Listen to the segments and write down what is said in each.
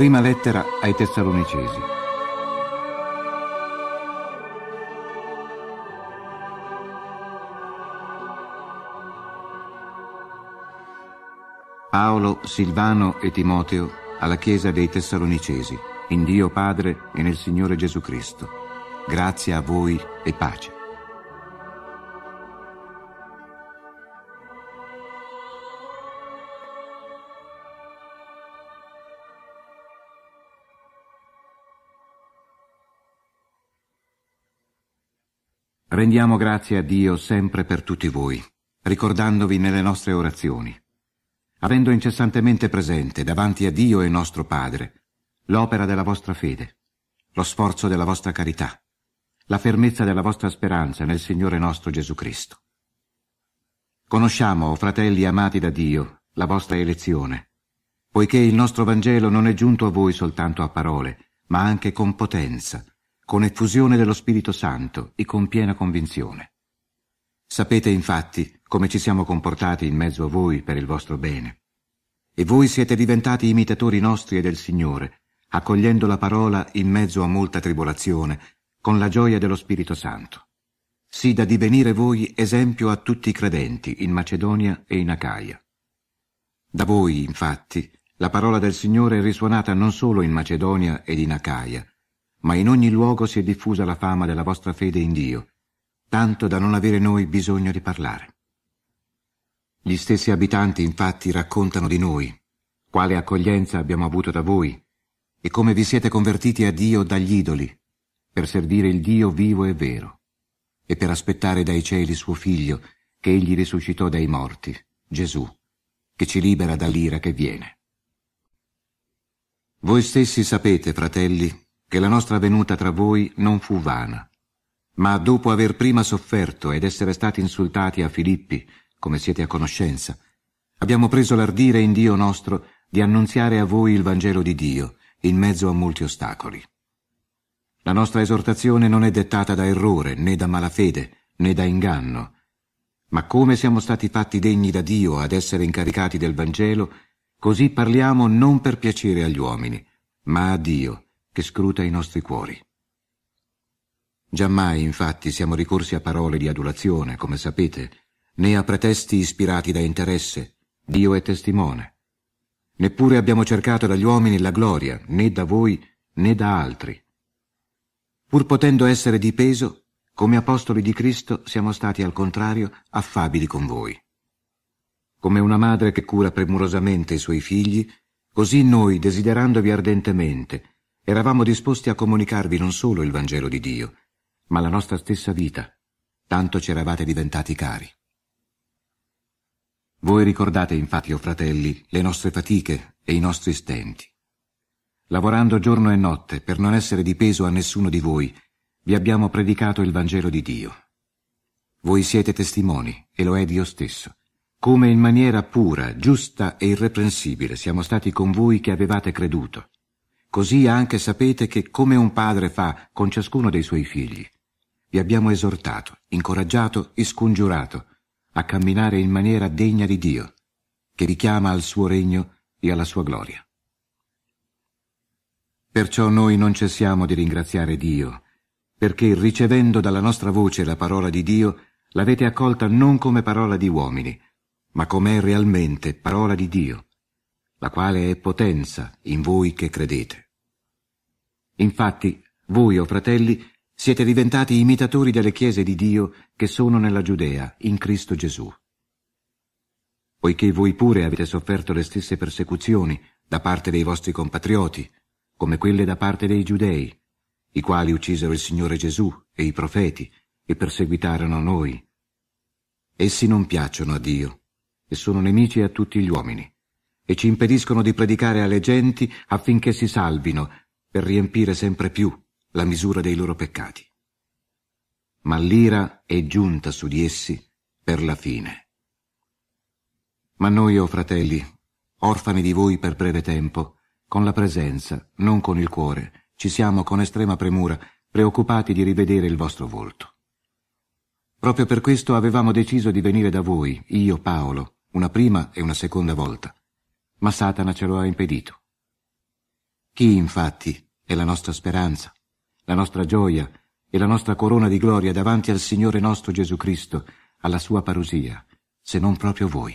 Prima lettera ai Tessalonicesi. Paolo, Silvano e Timoteo alla Chiesa dei Tessalonicesi, in Dio Padre e nel Signore Gesù Cristo. Grazie a voi e pace. Rendiamo grazie a Dio sempre per tutti voi, ricordandovi nelle nostre orazioni, avendo incessantemente presente davanti a Dio e nostro Padre l'opera della vostra fede, lo sforzo della vostra carità, la fermezza della vostra speranza nel Signore nostro Gesù Cristo. Conosciamo, o fratelli amati da Dio, la vostra elezione, poiché il nostro Vangelo non è giunto a voi soltanto a parole, ma anche con potenza, con effusione dello Spirito Santo e con piena convinzione. Sapete infatti come ci siamo comportati in mezzo a voi per il vostro bene. E voi siete diventati imitatori nostri e del Signore, accogliendo la parola in mezzo a molta tribolazione, con la gioia dello Spirito Santo, sì da divenire voi esempio a tutti i credenti in Macedonia e in Acaia. Da voi, infatti, la parola del Signore è risuonata non solo in Macedonia ed in Acaia, ma in ogni luogo si è diffusa la fama della vostra fede in Dio, tanto da non avere noi bisogno di parlare. Gli stessi abitanti infatti raccontano di noi, quale accoglienza abbiamo avuto da voi, e come vi siete convertiti a Dio dagli idoli, per servire il Dio vivo e vero, e per aspettare dai cieli suo Figlio, che egli risuscitò dai morti, Gesù, che ci libera dall'ira che viene. Voi stessi sapete, fratelli, che la nostra venuta tra voi non fu vana, ma dopo aver prima sofferto ed essere stati insultati a Filippi, come siete a conoscenza, abbiamo preso l'ardire in Dio nostro di annunziare a voi il Vangelo di Dio, in mezzo a molti ostacoli. La nostra esortazione non è dettata da errore, né da malafede, né da inganno, ma come siamo stati fatti degni da Dio ad essere incaricati del Vangelo, così parliamo non per piacere agli uomini, ma a Dio, che scruta i nostri cuori. Giammai, infatti, siamo ricorsi a parole di adulazione, come sapete, né a pretesti ispirati da interesse, Dio è testimone. Neppure abbiamo cercato dagli uomini la gloria, né da voi né da altri. Pur potendo essere di peso, come apostoli di Cristo siamo stati al contrario affabili con voi. Come una madre che cura premurosamente i suoi figli, così noi, desiderandovi ardentemente, eravamo disposti a comunicarvi non solo il Vangelo di Dio, ma la nostra stessa vita, tanto ci eravate diventati cari. Voi ricordate infatti, o oh fratelli, le nostre fatiche e i nostri stenti. Lavorando giorno e notte per non essere di peso a nessuno di voi, vi abbiamo predicato il Vangelo di Dio. Voi siete testimoni, e lo è Dio stesso, come in maniera pura, giusta e irreprensibile siamo stati con voi che avevate creduto Così anche sapete che come un padre fa con ciascuno dei suoi figli, vi abbiamo esortato, incoraggiato e scongiurato a camminare in maniera degna di Dio, che vi chiama al suo regno e alla sua gloria. Perciò noi non cessiamo di ringraziare Dio, perché ricevendo dalla nostra voce la parola di Dio, l'avete accolta non come parola di uomini, ma come è realmente parola di Dio la quale è potenza in voi che credete. Infatti, voi, o oh fratelli, siete diventati imitatori delle chiese di Dio che sono nella Giudea, in Cristo Gesù. Poiché voi pure avete sofferto le stesse persecuzioni da parte dei vostri compatrioti, come quelle da parte dei giudei, i quali uccisero il Signore Gesù e i profeti e perseguitarono noi. Essi non piacciono a Dio e sono nemici a tutti gli uomini e ci impediscono di predicare alle genti affinché si salvino per riempire sempre più la misura dei loro peccati. Ma l'ira è giunta su di essi per la fine. Ma noi, o oh fratelli, orfani di voi per breve tempo, con la presenza, non con il cuore, ci siamo con estrema premura preoccupati di rivedere il vostro volto. Proprio per questo avevamo deciso di venire da voi, io Paolo, una prima e una seconda volta, ma Satana ce lo ha impedito. Chi, infatti, è la nostra speranza, la nostra gioia e la nostra corona di gloria davanti al Signore nostro Gesù Cristo, alla sua parusia, se non proprio voi?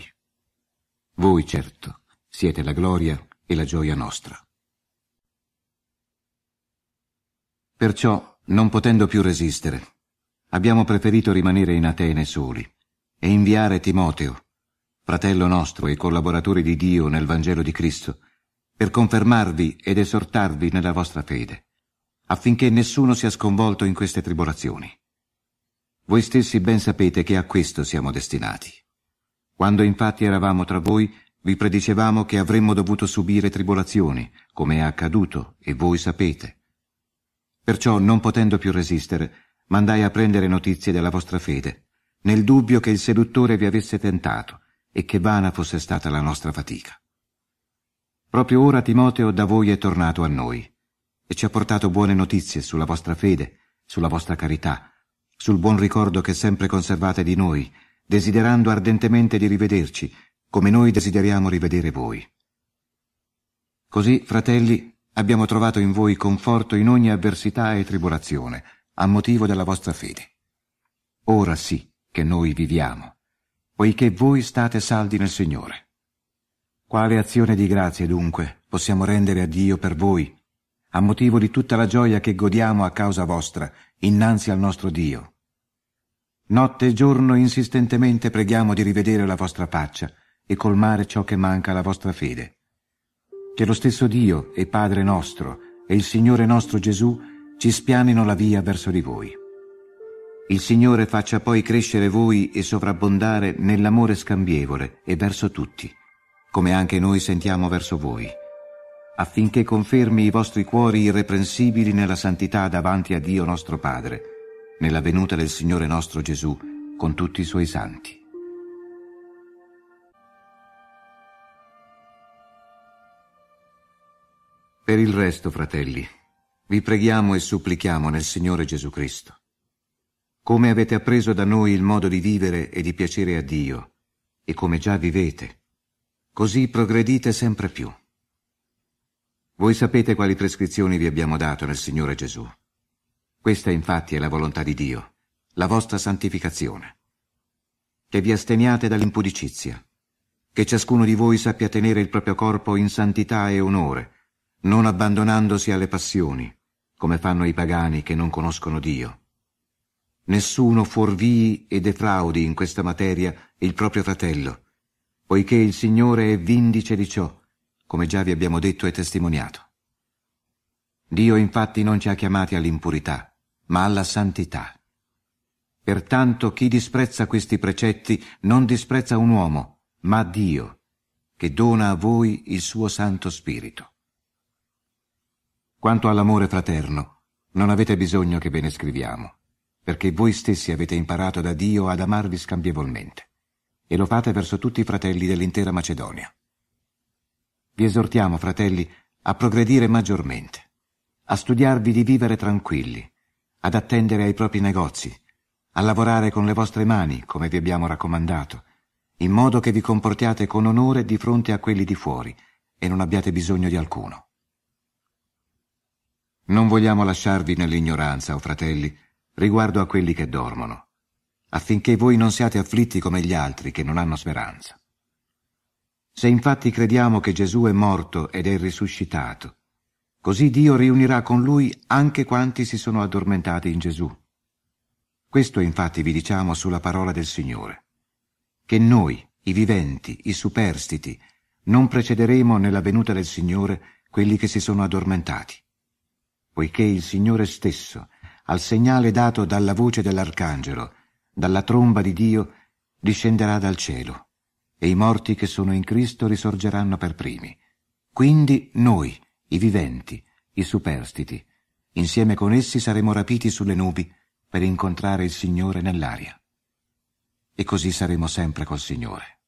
Voi, certo, siete la gloria e la gioia nostra. Perciò, non potendo più resistere, abbiamo preferito rimanere in Atene soli e inviare Timoteo, fratello nostro e collaboratore di Dio nel Vangelo di Cristo, per confermarvi ed esortarvi nella vostra fede, affinché nessuno sia sconvolto in queste tribolazioni. Voi stessi ben sapete che a questo siamo destinati. Quando infatti eravamo tra voi, vi predicevamo che avremmo dovuto subire tribolazioni, come è accaduto, e voi sapete. Perciò, non potendo più resistere, mandai a prendere notizie della vostra fede, nel dubbio che il seduttore vi avesse tentato e che vana fosse stata la nostra fatica. Proprio ora Timoteo da voi è tornato a noi e ci ha portato buone notizie sulla vostra fede, sulla vostra carità, sul buon ricordo che sempre conservate di noi, desiderando ardentemente di rivederci, come noi desideriamo rivedere voi. Così, fratelli, abbiamo trovato in voi conforto in ogni avversità e tribolazione, a motivo della vostra fede. Ora sì che noi viviamo, poiché voi state saldi nel Signore. Quale azione di grazie, dunque, possiamo rendere a Dio per voi, a motivo di tutta la gioia che godiamo a causa vostra, innanzi al nostro Dio? Notte e giorno insistentemente preghiamo di rivedere la vostra faccia e colmare ciò che manca alla vostra fede che lo stesso Dio e Padre nostro e il Signore nostro Gesù ci spianino la via verso di voi. Il Signore faccia poi crescere voi e sovrabbondare nell'amore scambievole e verso tutti, come anche noi sentiamo verso voi, affinché confermi i vostri cuori irreprensibili nella santità davanti a Dio nostro Padre, nella venuta del Signore nostro Gesù con tutti i suoi santi. Per il resto, fratelli, vi preghiamo e supplichiamo nel Signore Gesù Cristo. Come avete appreso da noi il modo di vivere e di piacere a Dio, e come già vivete, così progredite sempre più. Voi sapete quali prescrizioni vi abbiamo dato nel Signore Gesù. Questa infatti è la volontà di Dio, la vostra santificazione. Che vi asteniate dall'impudicizia, che ciascuno di voi sappia tenere il proprio corpo in santità e onore, non abbandonandosi alle passioni, come fanno i pagani che non conoscono Dio. Nessuno fuorvii e defraudi in questa materia il proprio fratello, poiché il Signore è vindice di ciò, come già vi abbiamo detto e testimoniato. Dio infatti non ci ha chiamati all'impurità, ma alla santità. Pertanto chi disprezza questi precetti non disprezza un uomo, ma Dio, che dona a voi il suo Santo Spirito. Quanto all'amore fraterno, non avete bisogno che ve ne scriviamo, perché voi stessi avete imparato da Dio ad amarvi scambievolmente, e lo fate verso tutti i fratelli dell'intera Macedonia. Vi esortiamo, fratelli, a progredire maggiormente, a studiarvi di vivere tranquilli, ad attendere ai propri negozi, a lavorare con le vostre mani, come vi abbiamo raccomandato, in modo che vi comportiate con onore di fronte a quelli di fuori e non abbiate bisogno di alcuno. Non vogliamo lasciarvi nell'ignoranza, o oh fratelli, riguardo a quelli che dormono, affinché voi non siate afflitti come gli altri che non hanno speranza. Se infatti crediamo che Gesù è morto ed è risuscitato, così Dio riunirà con lui anche quanti si sono addormentati in Gesù. Questo infatti vi diciamo sulla parola del Signore, che noi, i viventi, i superstiti, non precederemo nella venuta del Signore quelli che si sono addormentati poiché il Signore stesso, al segnale dato dalla voce dell'arcangelo, dalla tromba di Dio, discenderà dal cielo, e i morti che sono in Cristo risorgeranno per primi. Quindi noi, i viventi, i superstiti, insieme con essi saremo rapiti sulle nubi per incontrare il Signore nell'aria. E così saremo sempre col Signore.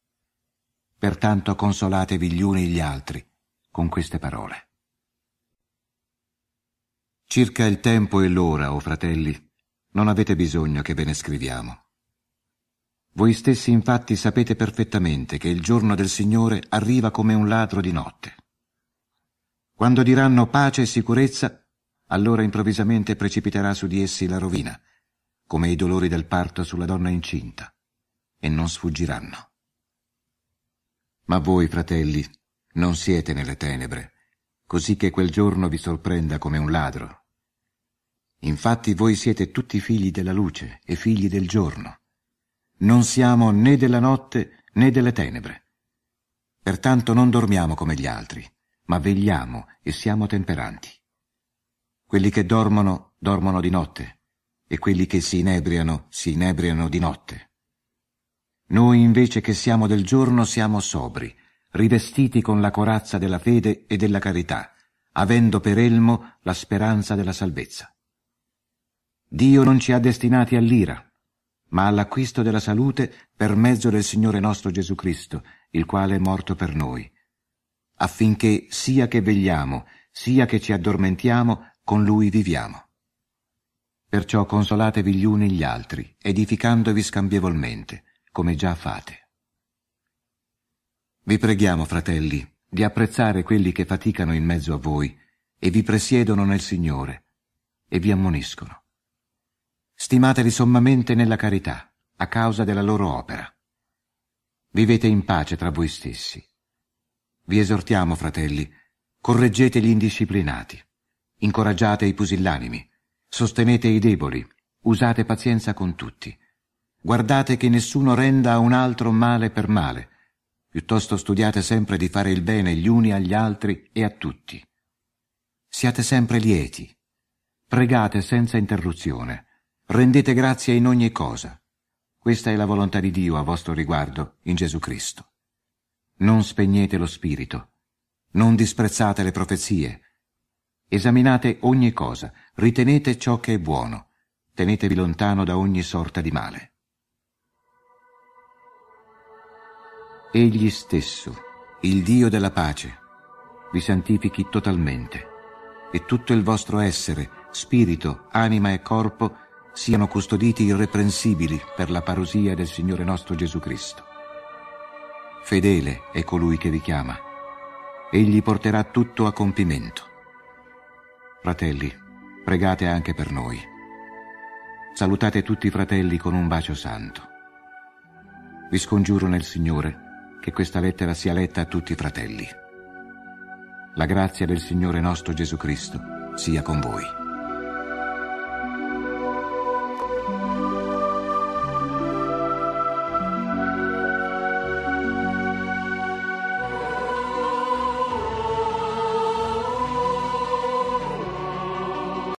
Pertanto consolatevi gli uni gli altri con queste parole. Circa il tempo e l'ora, o oh fratelli, non avete bisogno che ve ne scriviamo. Voi stessi infatti sapete perfettamente che il giorno del Signore arriva come un ladro di notte. Quando diranno pace e sicurezza, allora improvvisamente precipiterà su di essi la rovina, come i dolori del parto sulla donna incinta, e non sfuggiranno. Ma voi, fratelli, non siete nelle tenebre, così che quel giorno vi sorprenda come un ladro. Infatti voi siete tutti figli della luce e figli del giorno. Non siamo né della notte né delle tenebre. Pertanto non dormiamo come gli altri, ma vegliamo e siamo temperanti. Quelli che dormono, dormono di notte, e quelli che si inebriano, si inebriano di notte. Noi invece che siamo del giorno siamo sobri, rivestiti con la corazza della fede e della carità, avendo per elmo la speranza della salvezza. Dio non ci ha destinati all'ira, ma all'acquisto della salute per mezzo del Signore nostro Gesù Cristo, il quale è morto per noi, affinché sia che vegliamo, sia che ci addormentiamo, con Lui viviamo. Perciò consolatevi gli uni gli altri, edificandovi scambievolmente, come già fate. Vi preghiamo, fratelli, di apprezzare quelli che faticano in mezzo a voi e vi presiedono nel Signore e vi ammoniscono. Stimateli sommamente nella carità, a causa della loro opera. Vivete in pace tra voi stessi. Vi esortiamo, fratelli, correggete gli indisciplinati, incoraggiate i pusillanimi, sostenete i deboli, usate pazienza con tutti. Guardate che nessuno renda a un altro male per male, piuttosto studiate sempre di fare il bene gli uni agli altri e a tutti. Siate sempre lieti, pregate senza interruzione, Rendete grazie in ogni cosa. Questa è la volontà di Dio a vostro riguardo in Gesù Cristo. Non spegnete lo spirito, non disprezzate le profezie. Esaminate ogni cosa, ritenete ciò che è buono, tenetevi lontano da ogni sorta di male. Egli stesso, il Dio della pace, vi santifichi totalmente, e tutto il vostro essere, spirito, anima e corpo, siano custoditi irreprensibili per la parosia del Signore nostro Gesù Cristo. Fedele è colui che vi chiama. Egli porterà tutto a compimento. Fratelli, pregate anche per noi. Salutate tutti i fratelli con un bacio santo. Vi scongiuro nel Signore che questa lettera sia letta a tutti i fratelli. La grazia del Signore nostro Gesù Cristo sia con voi.